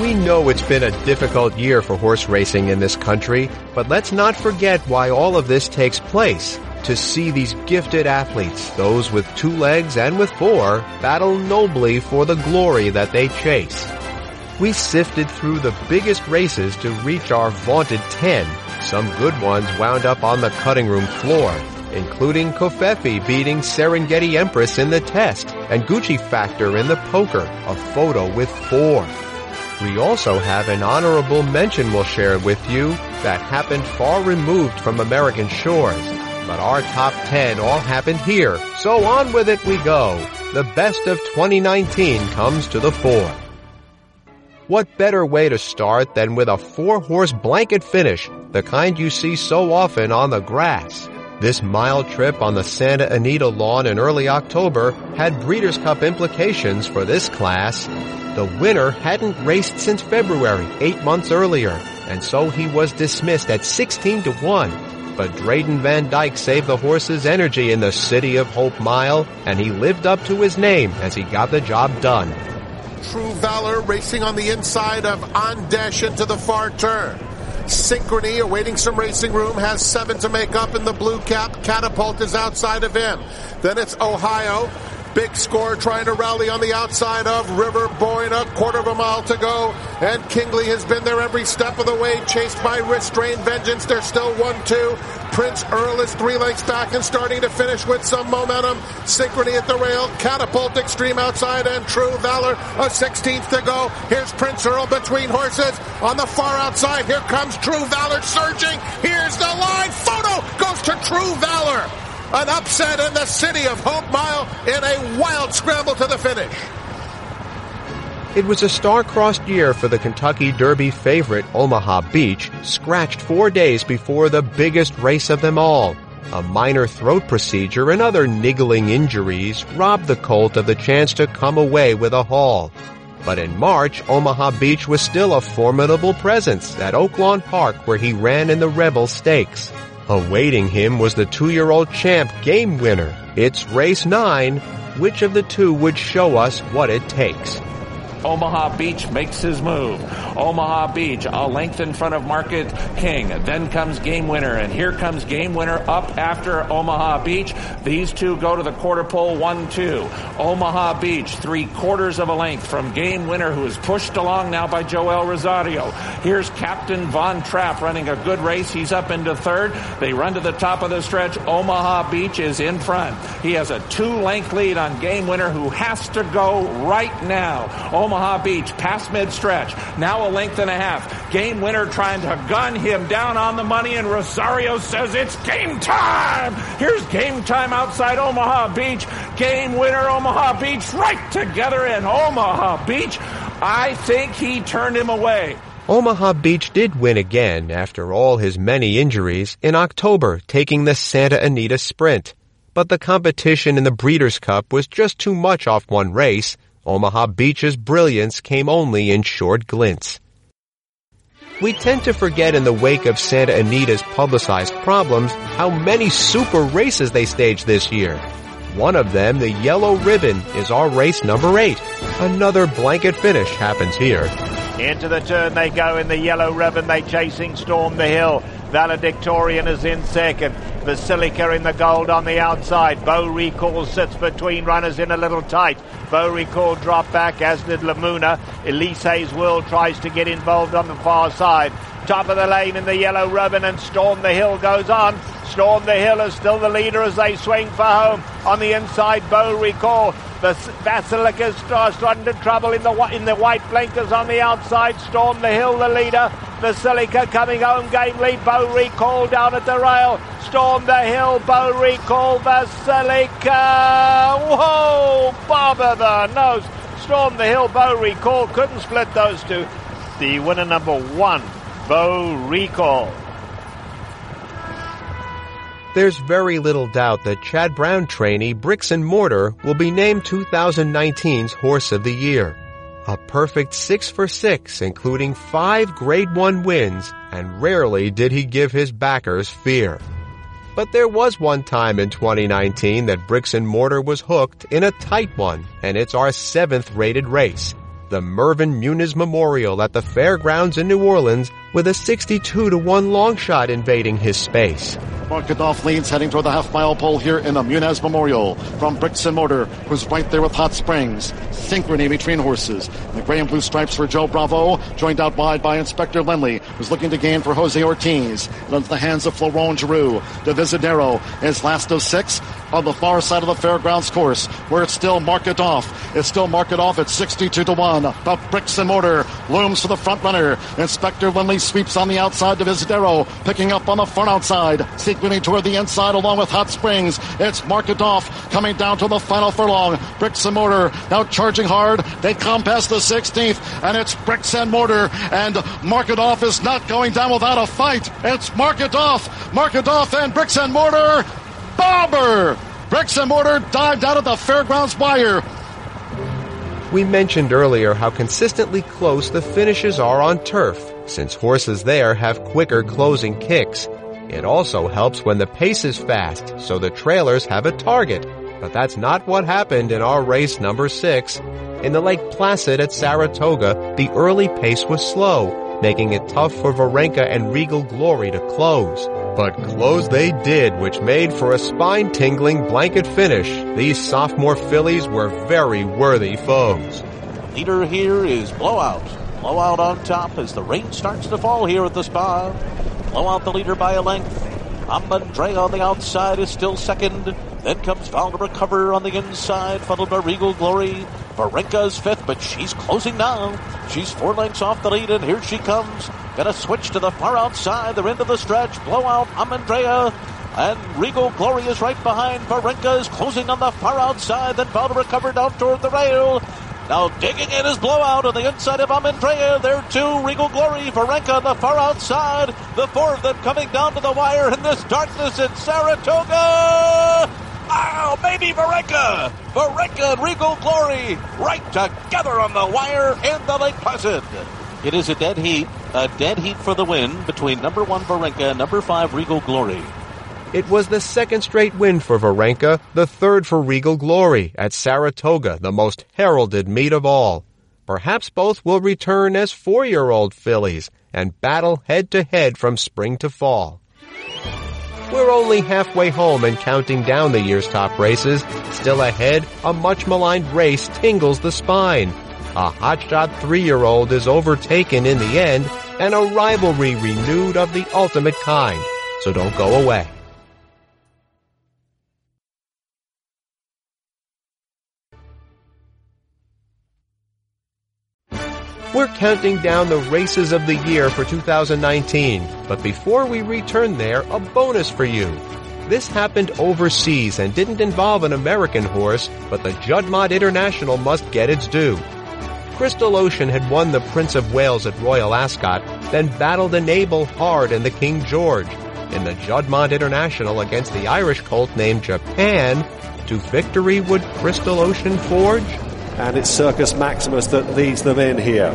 We know it's been a difficult year for horse racing in this country, but let's not forget why all of this takes place. To see these gifted athletes, those with two legs and with four, battle nobly for the glory that they chase. We sifted through the biggest races to reach our vaunted 10. Some good ones wound up on the cutting room floor, including Covfefe beating Serengeti Empress in the test and Gucci Factor in the poker, a photo with four. We also have an honorable mention we'll share with you that happened far removed from American shores. But our top 10 all happened here, so on with it we go. The best of 2019 comes to the fore. What better way to start than with a four-horse blanket finish, the kind you see so often on the grass? This mile trip on the Santa Anita lawn in early October had Breeders' Cup implications for this class. The winner hadn't raced since February, eight months earlier, and so he was dismissed at 16 to 1. But Drayden Van Dyke saved the horse's energy in the City of Hope Mile, and he lived up to his name as he got the job done. True Valor racing on the inside of Andesh into the far turn. Synchrony, awaiting some racing room, has seven to make up in the blue cap. Catapult is outside of him. Then it's Ohio. Big score trying to rally on the outside of River Boyne, a quarter of a mile to go. And Kingly has been there every step of the way, chased by Restrained Vengeance. They're still 1-2. Prince Earl is three lengths back and starting to finish with some momentum. Synchrony at the rail, Catapult Extreme outside, and True Valor, a 16th to go. Here's Prince Earl between horses. On the far outside, here comes True Valor surging. Here's the line. Photo goes to True Valor. An upset in the city of Hope Mile in a wild scramble to the finish. It was a star-crossed year for the Kentucky Derby favorite Omaha Beach, scratched four days before the biggest race of them all. A minor throat procedure and other niggling injuries robbed the colt of the chance to come away with a haul. But in March, Omaha Beach was still a formidable presence at Oaklawn Park where he ran in the Rebel Stakes. Awaiting him was the two-year-old champ game winner. It's race nine. Which of the two would show us what it takes? Omaha Beach makes his move. Omaha Beach, a length in front of Market King. Then comes Game Winner, and here comes Game Winner up after Omaha Beach. These two go to the quarter pole, one, two. Omaha Beach, three quarters of a length from Game Winner, who is pushed along now by Joel Rosario. Here's Captain Von Trapp running a good race. He's up into third. They run to the top of the stretch. Omaha Beach is in front. He has a two length lead on Game Winner, who has to go right now. Omaha Beach past mid stretch. Now a length and a half. Game winner trying to gun him down on the money, and Rosario says it's game time. Here's game time outside Omaha Beach. Game winner Omaha Beach right together in Omaha Beach. I think he turned him away. Omaha Beach did win again after all his many injuries in October, taking the Santa Anita Sprint. But the competition in the Breeders' Cup was just too much off one race. Omaha Beach's brilliance came only in short glints. We tend to forget in the wake of Santa Anita's publicized problems how many super races they staged this year. One of them, the Yellow Ribbon, is our race number eight. Another blanket finish happens here. Into the turn they go in the Yellow Ribbon. They chasing Storm the Hill. Valedictorian is in second. Basilica in the gold on the outside. Bow Recall sits between runners in a little tight. Bow Recall dropped back, as did Lamuna. Elise's World tries to get involved on the far side. Top of the lane in the yellow ribbon and Storm the Hill goes on. Storm the Hill is still the leader as they swing for home. On the inside, Bow Recall. The Basilica starting to trouble in the in the white blinkers on the outside. Storm the Hill, the leader. Basilica coming home game lead. Bow Recall down at the rail. Storm the Hill, Bow Recall, Basilica. Whoa, Barber the nose. Storm the Hill, Bow Recall. Couldn't split those two. The winner number one, Bow Recall. There's very little doubt that Chad Brown trainee Bricks and Mortar will be named 2019's Horse of the Year. A perfect six for six, including five grade one wins, and rarely did he give his backers fear. But there was one time in 2019 that Bricks and Mortar was hooked in a tight one, and it's our seventh rated race. the Mervin Muniz Memorial at the fairgrounds in New Orleans with a 62 to 1 long shot invading his space. Markitoff leads heading toward the half mile pole here in the Muniz Memorial from Bricks and Mortar, who's right there with Hot Springs. Synchrony between horses. The gray and blue stripes for Joe Bravo, joined out wide by Inspector Lynley, who's looking to gain for Jose Ortiz. Into the hands of Florent Geroux. Divisadero is last of six on the far side of the fairgrounds course, where it's still Mark off. It's still Markitoff at 62 to 1. The bricks and mortar looms for the front runner. Inspector Lynley sweeps on the outside to Visadero, picking up on the front outside. Sequencing toward the inside along with Hot Springs. It's Markitoff coming down to the final furlong. Bricks and mortar now charging hard. They come past the 16th, and it's bricks and mortar. And Markitoff is not going down without a fight. It's Markitoff. Mark Godoff and bricks and mortar. Bobber! Bricks and mortar dived out of the fairgrounds wire. We mentioned earlier how consistently close the finishes are on turf, since horses there have quicker closing kicks. It also helps when the pace is fast, so the trailers have a target. But that's not what happened in our race number six. In the Lake Placid at Saratoga, the early pace was slow, making it tough for Varenka and Regal Glory to close. But close they did, which made for a spine-tingling blanket finish. These sophomore fillies were very worthy foes. Leader here is Blowout. Blowout on top as the rain starts to fall here at the spa. Blowout the leader by a length. Amandrea on the outside is still second. Then comes Val to recover on the inside, followed by Regal Glory. Varenka is fifth, but she's closing now. She's four lengths off the lead, and here she comes. Gonna switch to the far outside. They're into the stretch. Blowout, Amandrea. And Regal Glory is right behind. Varenka is closing on the far outside. Then Val to recover down toward the rail. Now digging in his blowout on the inside of Amandrea. There too, Regal Glory, Varenka on the far outside. The four of them coming down to the wire in this darkness in Saratoga. Oh, maybe Varenka. Varenka and Regal Glory right together on the wire in the Lake Placid. It is a dead heat, a dead heat for the win between number one Varenka and number five Regal Glory. It was the second straight win for Varenka, the third for Regal Glory at Saratoga, the most heralded meet of all. Perhaps both will return as four-year-old fillies and battle head-to-head from spring to fall. We're only halfway home and counting down the year's top races. Still ahead, a much maligned race tingles the spine. A hotshot three-year-old is overtaken in the end, and a rivalry renewed of the ultimate kind. So don't go away. We're counting down the races of the year for 2019, but before we return there, a bonus for you. This happened overseas and didn't involve an American horse, but the Juddmonte International must get its due. Crystal Ocean had won the Prince of Wales at Royal Ascot, then battled Enable hard in the King George. In the Juddmonte International against the Irish colt named Japan, to victory would Crystal Ocean forge? And it's Circus Maximus that leads them in here.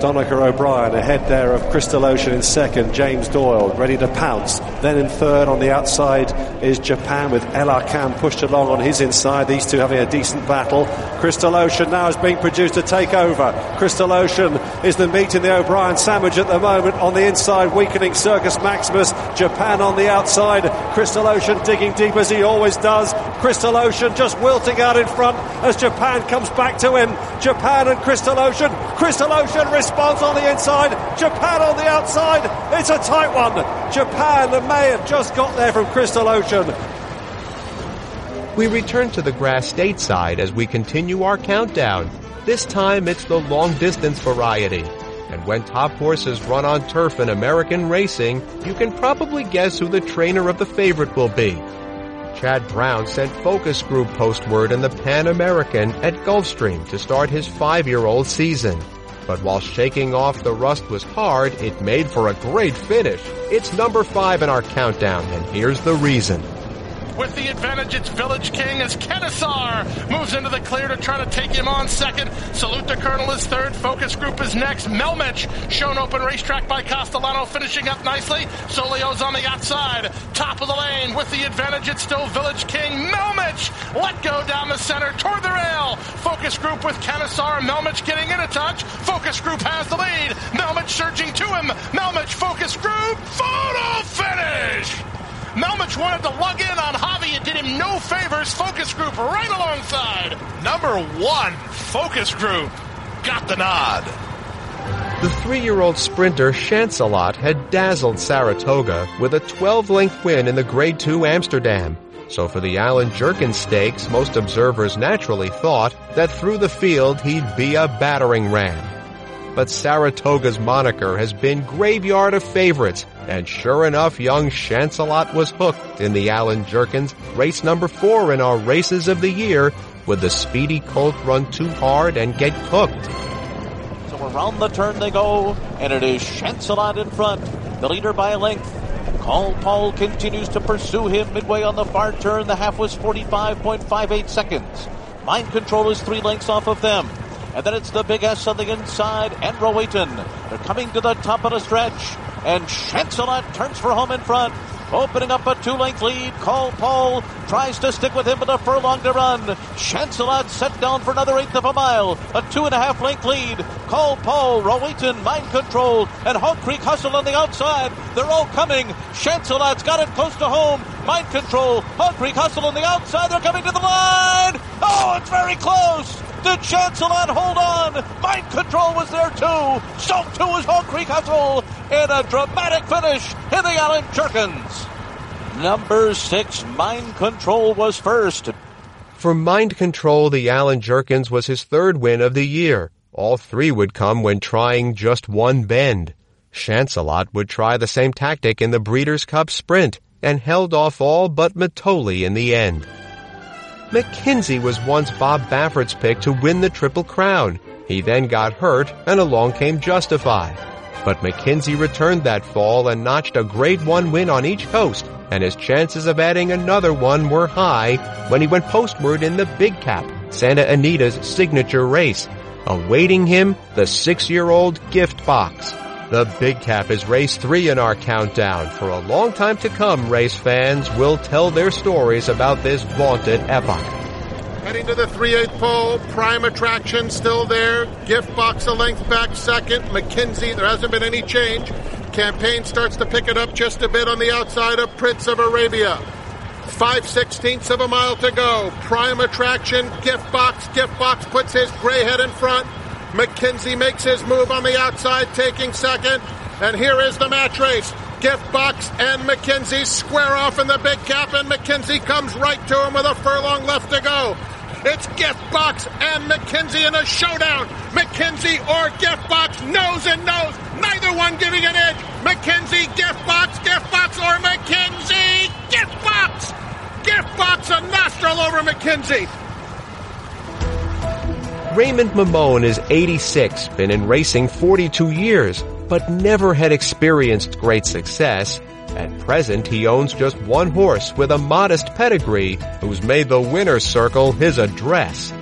Donnacha O'Brien ahead there of Crystal Ocean in second, James Doyle ready to pounce. Then in third on the outside is Japan with Elarqam pushed along on his inside. These two having a decent battle. Crystal Ocean now is being produced to take over. Crystal Ocean is the meat in the O'Brien sandwich at the moment on the inside, weakening Circus Maximus. Japan on the outside. Crystal Ocean digging deep as he always does. Crystal Ocean just wilting out in front as Japan comes back to him. Japan and Crystal Ocean. Crystal Ocean responds on the inside. Japan on the outside. It's a tight one. Japan may have just got there from Crystal Ocean. We return to the grass stateside as we continue our countdown. This time it's the long distance variety. And when top horses run on turf in American racing, you can probably guess who the trainer of the favorite will be. Chad Brown sent focus group postword in the Pan American at Gulfstream to start his five-year-old season. But while shaking off the rust was hard, it made for a great finish. It's number five in our countdown, and here's the reason. With the advantage. It's Village King as Kennesar moves into the clear to try to take him on second. Salute the Colonel is third. Focus Group is next. Melmich shown open racetrack by Castellano finishing up nicely. Solio's on the outside. Top of the lane with the advantage. It's still Village King. Melmich let go down the center toward the rail. Focus Group with Kennesar. Melmich getting in a touch. Focus Group has the lead. Melmich surging to him. Melmich Focus Group. Photo finish! Melmich wanted to lug in on favors. Focus Group right alongside. Number one, Focus Group got the nod. The three-year-old sprinter Chancelot had dazzled Saratoga with a 12-length win in the Grade 2 Amsterdam. So for the Allen Jerkens Stakes, most observers naturally thought that through the field he'd be a battering ram. But Saratoga's moniker has been graveyard of favorites, and sure enough, young Chancelot was hooked in the Allen Jerkens race number four in our races of the year, with the speedy colt run too hard and get cooked. So around the turn they go, and it is Chancelot in front, the leader by a length. Call Paul continues to pursue him midway on the far turn. The half was 45.58 seconds. Mind Control is three lengths off of them. And then it's the Big S on the inside and Rowayton. They're coming to the top of the stretch. And Chancelot turns for home in front. Opening up a two-length lead. Call Paul tries to stick with him with a furlong to run. Chancelot set down for another eighth of a mile. A two and a half length lead. Call Paul, Rowayton, Mind Control, and Hog Creek Hustle on the outside. They're all coming. Chancelot's got it close to home. Mind Control, Hog Creek Hustle on the outside. They're coming to the line. Oh, it's very close. Did Chancelot hold on? Mind Control was there too. So too was Hog Creek Hustle in a dramatic finish in the Allen Jerkens. Number six, Mind Control was first. For Mind Control, the Allen Jerkens was his third win of the year. All three would come when trying just one bend. Chancelot would try the same tactic in the Breeders' Cup Sprint and held off all but Mitole in the end. McKinzie was once Bob Baffert's pick to win the Triple Crown. He then got hurt, and along came Justify. But McKinzie returned that fall and notched a Grade 1 win on each coast, and his chances of adding another one were high when he went postward in the Big Cap, Santa Anita's signature race. Awaiting him, the six-year-old gift box. The Big Cap is race three in our countdown. For a long time to come, race fans will tell their stories about this vaunted epoch. Heading to the 3-8 pole, prime attraction still there. Gift box a length back second. McKinzie, there hasn't been any change. Campaign starts to pick it up just a bit on the outside of Prince of Arabia. Five sixteenths of a mile to go. Prime attraction, gift box. Gift box puts his gray head in front. McKinzie makes his move on the outside, taking second. And here is the match race. Gift Box and McKinzie square off in the big cap, and McKinzie comes right to him with a furlong left to go. It's Gift Box and McKinzie in a showdown. McKinzie or Gift Box, nose and nose. Neither one giving an edge. McKinzie, Gift Box, Gift Box, or McKinzie, Gift Box. Gift Box, a nostril over McKinzie. Raymond Mamone is 86, been in racing 42 years, but never had experienced great success. At present, he owns just one horse with a modest pedigree who's made the winner's circle his address.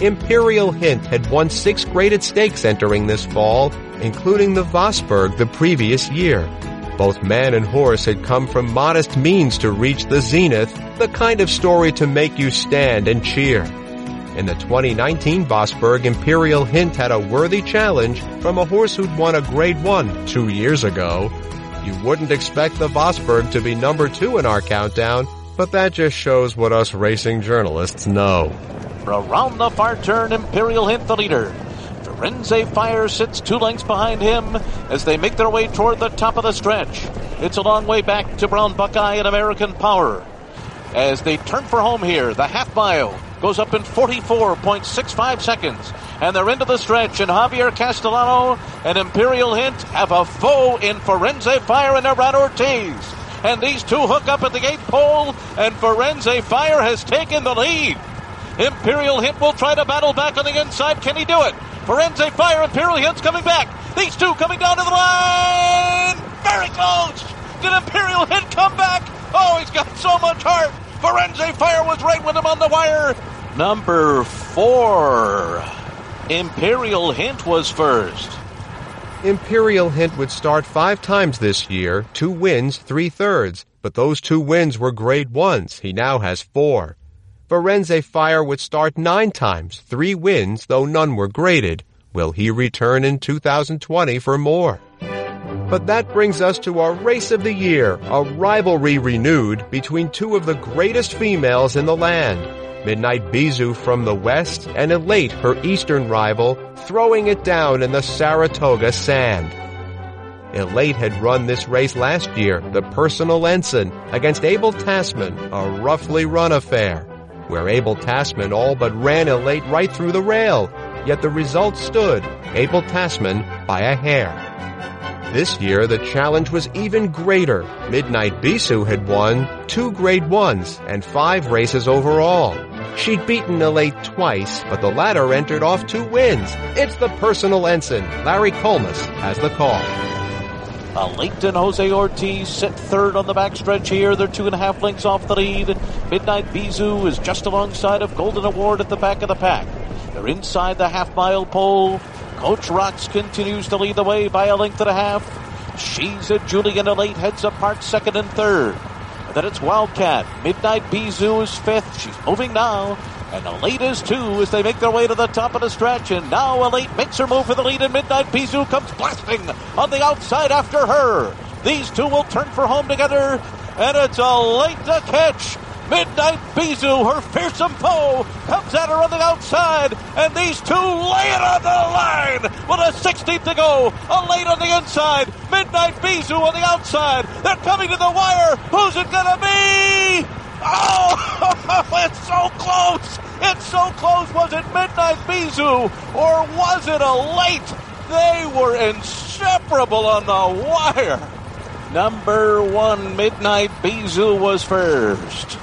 Imperial Hint had won six graded stakes entering this fall, including the Vosburg the previous year. Both man and horse had come from modest means to reach the zenith, the kind of story to make you stand and cheer. In the 2019 Vosburg, Imperial Hint had a worthy challenge from a horse who'd won a Grade 1 two years ago. You wouldn't expect the Vosburg to be number two in our countdown, but that just shows what us racing journalists know. Around the far turn, Imperial Hint the leader. Firenze Fire sits two lengths behind him as they make their way toward the top of the stretch. It's a long way back to Brown Buckeye and American Power. As they turn for home here, the half mile goes up in 44.65 seconds. And they're into the stretch, and Javier Castellano and Imperial Hint have a foe in Firenze Fire and Irad Ortiz. And these two hook up at the eighth pole, and Firenze Fire has taken the lead. Imperial Hint will try to battle back on the inside. Can he do it? Firenze Fire, Imperial Hint's coming back. These two coming down to the line. Very close. Did Imperial Hint come back? Oh, he's got so much heart. Firenze Fire was right with him on the wire. Number four, Imperial Hint was first. Imperial Hint would start five times this year, two wins, three thirds, but those two wins were grade ones. He now has four. Firenze Fire would start nine times, three wins, though none were graded. Will he return in 2020 for more? But that brings us to our race of the year, a rivalry renewed between two of the greatest females in the land. Midnight Bisou from the west and Elate, her eastern rival, throwing it down in the Saratoga sand. Elate had run this race last year, the personal ensign, against Abel Tasman, a roughly run affair, where Abel Tasman all but ran Elate right through the rail, yet the result stood, Abel Tasman by a hair. This year, the challenge was even greater. Midnight Bisou had won two grade ones and five races overall. She'd beaten Elate twice, but the latter entered off two wins. It's the personal ensign. Larry Collmus has the call. Uh, Elate and Jose Ortiz sit third on the backstretch here. They're two and a half lengths off the lead. Midnight Bisou is just alongside of Golden Award at the back of the pack. They're inside the half mile pole. Coach Rocks continues to lead the way by a length and a half. She's a Julian Elate heads apart second and third. And then it's Wildcat. Midnight Bisou is fifth. She's moving now. And Elate is two as they make their way to the top of the stretch. And now Elate makes her move for the lead and Midnight Bisou comes blasting on the outside after her. These two will turn for home together. And it's Elate to catch. Midnight Bisou, her fearsome foe, comes at her on the outside, and these two lay it on the line with a 16th to go. A late on the inside, Midnight Bisou on the outside. They're coming to the wire. Who's it gonna be? Oh, it's so close. It's so close. Was it Midnight Bisou or was it a late? They were inseparable on the wire. Number one, Midnight Bisou was first.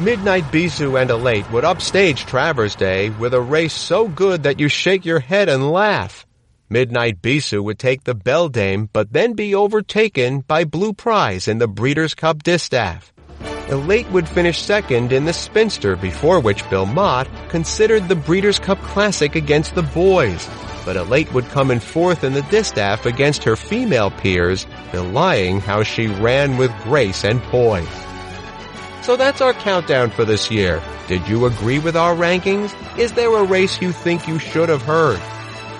Midnight Bisou and Elate would upstage Travers Day with a race so good that you shake your head and laugh. Midnight Bisou would take the Beldame, but then be overtaken by Blue Prize in the Breeders' Cup Distaff. Elate would finish second in the Spinster, before which Bill Mott considered the Breeders' Cup Classic against the boys. But Elate would come in fourth in the Distaff against her female peers, belying how she ran with grace and poise. So that's our countdown for this year. Did you agree with our rankings? Is there a race you think you should have heard?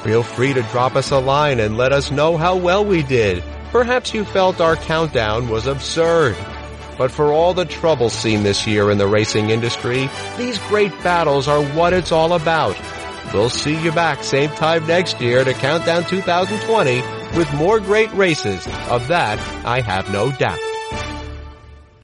Feel free to drop us a line and let us know how well we did. Perhaps you felt our countdown was absurd. But for all the trouble seen this year in the racing industry, these great battles are what it's all about. We'll see you back same time next year to Countdown 2020 with more great races. Of that, I have no doubt.